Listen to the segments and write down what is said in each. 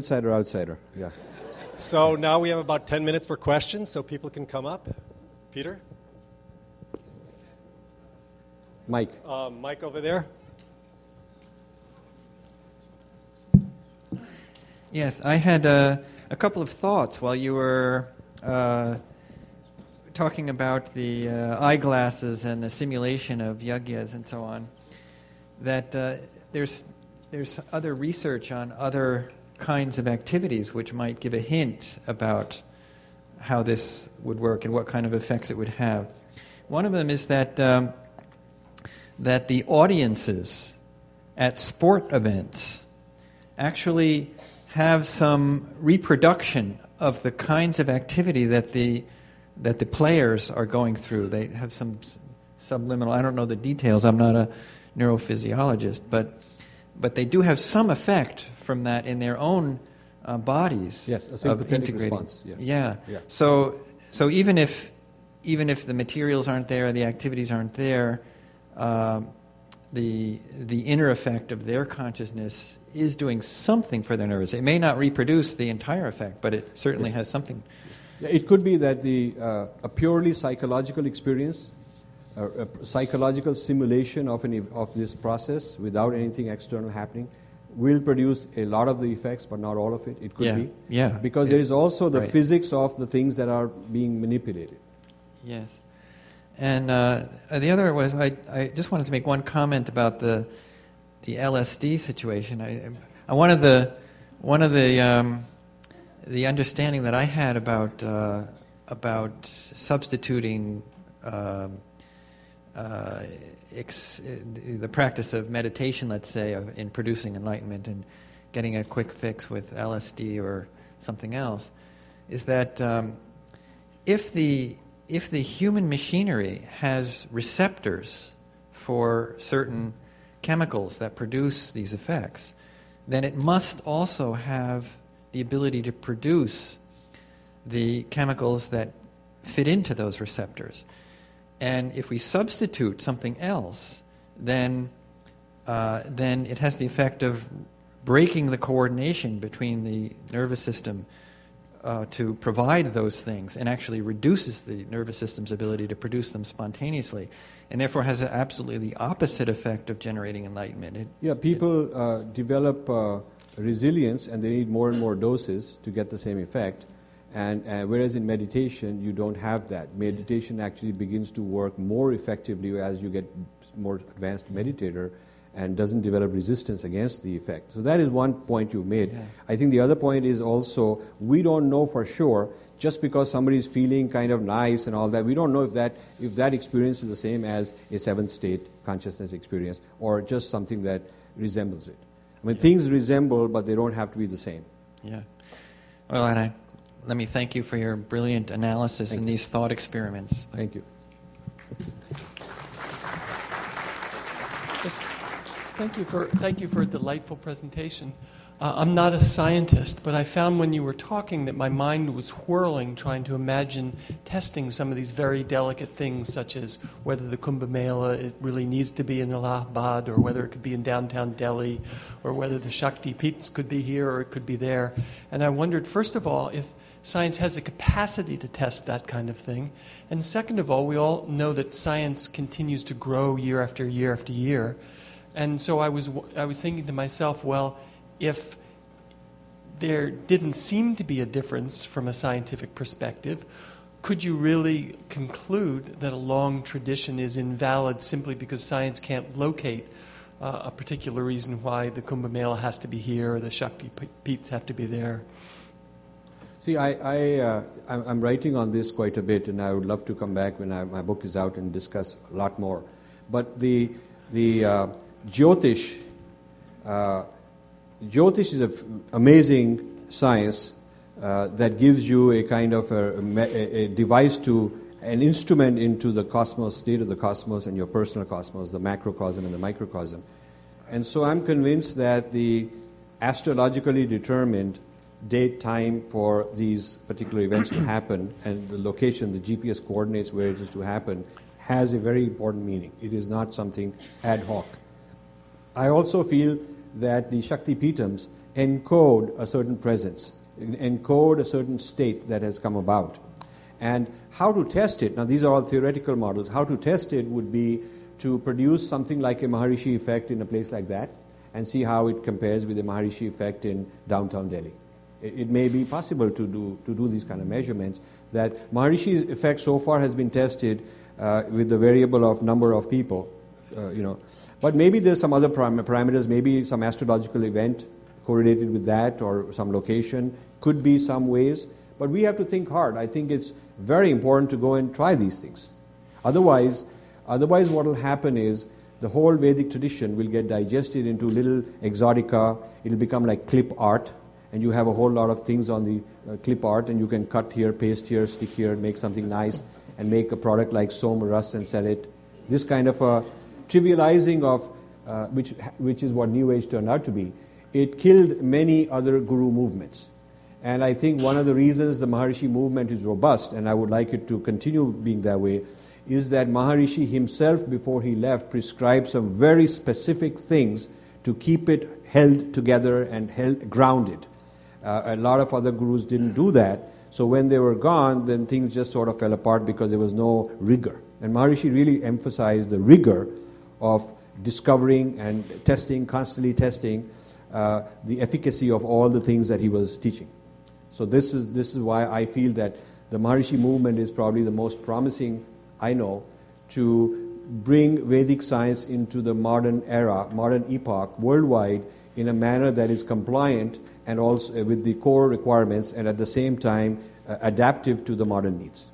Insider, outsider, yeah. So now we have about 10 minutes for questions, so people can come up. Peter? Mike. Uh, Mike over there. Yes, I had uh, a couple of thoughts while you were uh, talking about the uh, eyeglasses and the simulation of yagyas and so on. That uh, there's there's other research on other kinds of activities which might give a hint about how this would work and what kind of effects it would have. One of them is that um, that the audiences at sport events actually have some reproduction of the kinds of activity that the that the players are going through. They have some subliminal. I don't know the details. I'm not a neurophysiologist, but but they do have some effect from that in their own uh, bodies. Yes, a sympathetic response. Yeah. yeah. yeah. So so even if even if the materials aren't there, the activities aren't there, uh, the the inner effect of their consciousness is doing something for their nervous. It may not reproduce the entire effect, but it certainly yes. has something. It could be that the uh, a purely psychological experience, a, a psychological simulation of an of this process without anything external happening, will produce a lot of the effects, but not all of it. It could yeah. be. Yeah. Because it, there is also the right. physics of the things that are being manipulated. Yes. And uh, the other was I, I just wanted to make one comment about the the LSD situation. I, I one of the one of the um, the understanding that I had about uh, about substituting um, uh, ex, the practice of meditation, let's say, of, in producing enlightenment and getting a quick fix with LSD or something else, is that um, if the if the human machinery has receptors for certain chemicals that produce these effects, then it must also have the ability to produce the chemicals that fit into those receptors. And if we substitute something else, then, uh, then it has the effect of breaking the coordination between the nervous system uh, to provide those things and actually reduces the nervous system's ability to produce them spontaneously and therefore has absolutely the opposite effect of generating enlightenment. It, yeah, people it, uh, develop uh, resilience and they need more and more doses to get the same effect. And uh, whereas in meditation, you don't have that. Meditation actually begins to work more effectively as you get more advanced meditator and doesn't develop resistance against the effect. So that is one point you made. Yeah. I think the other point is also we don't know for sure just because somebody is feeling kind of nice and all that, we don't know if that, if that experience is the same as a seventh state consciousness experience or just something that resembles it. I mean, yeah. things resemble, but they don't have to be the same. Yeah. Well, and I, let me thank you for your brilliant analysis thank in you. these thought experiments. Thank you. Just thank you for thank you for a delightful presentation. Uh, I'm not a scientist, but I found when you were talking that my mind was whirling, trying to imagine testing some of these very delicate things, such as whether the Kumbh Mela it really needs to be in Allahabad, or whether it could be in downtown Delhi, or whether the Shakti Peeths could be here or it could be there. And I wondered, first of all, if science has the capacity to test that kind of thing. And second of all, we all know that science continues to grow year after year after year. And so I was, I was thinking to myself, well, if there didn't seem to be a difference from a scientific perspective, could you really conclude that a long tradition is invalid simply because science can't locate uh, a particular reason why the Kumbh Mela has to be here or the Shakti Peeths have to be there? See, I, I, uh, I'm writing on this quite a bit, and I would love to come back when I, my book is out and discuss a lot more. But the, the uh, Jyotish, uh, Jyotish is an amazing science uh, that gives you a kind of a, a, device to an instrument into the cosmos, state of the cosmos, and your personal cosmos, the macrocosm and the microcosm. And so I'm convinced that the astrologically determined date, time for these particular events to happen, and the location, the GPS coordinates where it is to happen, has a very important meaning. It is not something ad hoc. I also feel that the Shakti Peethams encode a certain presence, encode a certain state that has come about. And how to test it, now these are all theoretical models, how to test it would be to produce something like a Maharishi effect in a place like that and see how it compares with the Maharishi effect in downtown Delhi. It, it may be possible to do, to do these kind of measurements. That Maharishi's effect so far has been tested uh, with the variable of number of people, uh, you know. But maybe there's some other param- parameters, maybe some astrological event correlated with that or some location, could be some ways. But we have to think hard. I think it's very important to go and try these things. Otherwise, otherwise what will happen is the whole Vedic tradition will get digested into little exotica. It'll become like clip art, and you have a whole lot of things on the uh, clip art, and you can cut here, paste here, stick here, make something nice, and make a product like Soma Ras and sell it. This kind of a trivializing of uh, which, which is what New Age turned out to be. It killed many other guru movements. And I think one of the reasons the Maharishi movement is robust, and I would like it to continue being that way, is that Maharishi himself, before he left, prescribed some very specific things to keep it held together and held grounded. Uh, a lot of other gurus didn't do that. So when they were gone, then things just sort of fell apart because there was no rigor. And Maharishi really emphasized the rigor of discovering and testing, constantly testing uh, the efficacy of all the things that he was teaching. So this is, this is why I feel that the Maharishi movement is probably the most promising I know to bring Vedic science into the modern era, modern epoch, worldwide, in a manner that is compliant and also with the core requirements and at the same time uh, adaptive to the modern needs.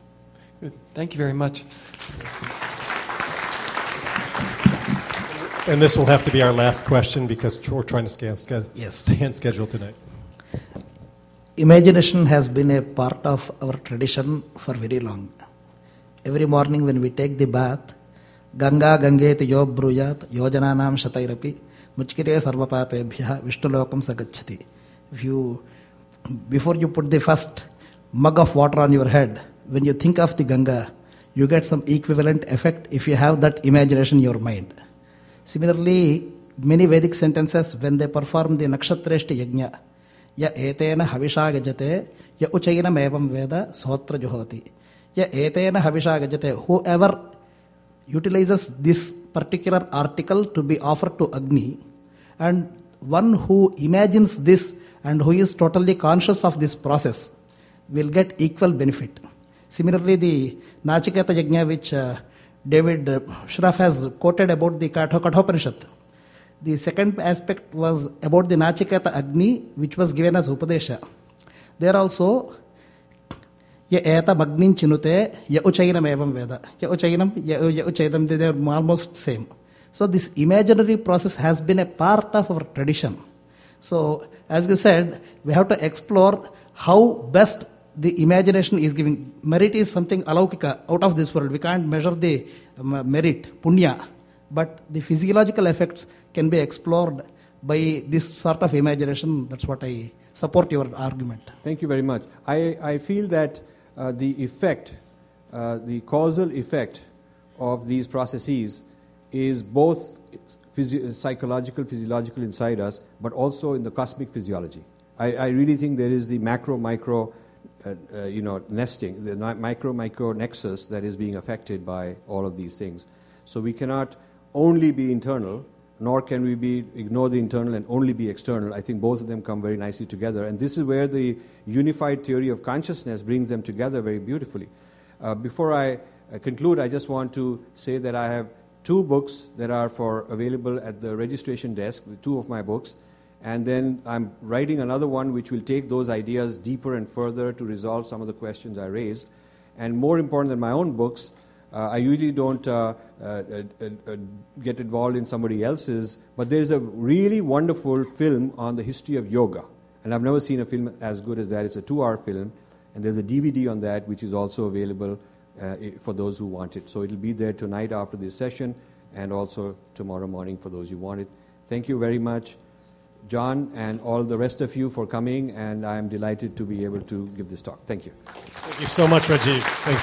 Good. Thank you very much. And this will have to be our last question because we're trying to stay on, Yes. schedule tonight. Imagination has been a part of our tradition for very long. Every morning when we take the bath, Ganga Gangeti Yo Bruyat Yojananam Shatairapi Muchkite Sarvapapebhya Vishnulokam Sagachati. If you, before you put the first mug of water on your head, when you think of the Ganga, you get some equivalent effect if you have that imagination in your mind. Similarly, many Vedic sentences, when they perform the Nakshatreshti Yajna, य एतेन हविषा गजते य उचैनमेवं वेद सोत्र जुहोति य एतेन हविषा गजते whoever utilizes this particular article to be offered to Agni and one who imagines this and who is totally conscious of this process will get equal benefit. Similarly, the Nachiketa Yajna, which uh, David uh, Shraff has quoted about the Kathopanishad. The second aspect was about the Nachiketa Agni, which was given as Upadesha. There also, Ya Eta Magnin Chinute, Ya Uchainam Evam Veda. Ya Uchainam, Ya Uchainam, they are almost same. So this imaginary process has been a part of our tradition. So as you said, we have to explore how best the imagination is giving. Merit is something alaukika out of this world. We can't measure the um, merit punya. But the physiological effects can be explored by this sort of imagination. That's what i support your argument. Thank you very much. I, I feel that uh, the effect, uh, the causal effect of these processes is both physio- psychological, physiological inside us, but also in the cosmic physiology. I, I really think there is the macro micro, uh, you know, nesting, the micro micro nexus that is being affected by all of these things. So we cannot only be internal, nor can we be ignore the internal and only be external. I think both of them come very nicely together, and this is where the unified theory of consciousness brings them together very beautifully. Uh, before I uh, conclude, I just want to say that I have two books that are for available at the registration desk, two of my books, and then I'm writing another one which will take those ideas deeper and further to resolve some of the questions I raised. And more important than my own books, uh, I usually don't uh, uh, uh, uh, get involved in somebody else's, but there's a really wonderful film on the history of yoga. And I've never seen a film as good as that. It's a two hour film, and there's a DVD on that which is also available uh, for those who want it. So it'll be there tonight after this session and also tomorrow morning for those who want it. Thank you very much, John, and all the rest of you for coming, and I'm delighted to be able to give this talk. Thank you. Thank you so much, Rajiv. Thanks.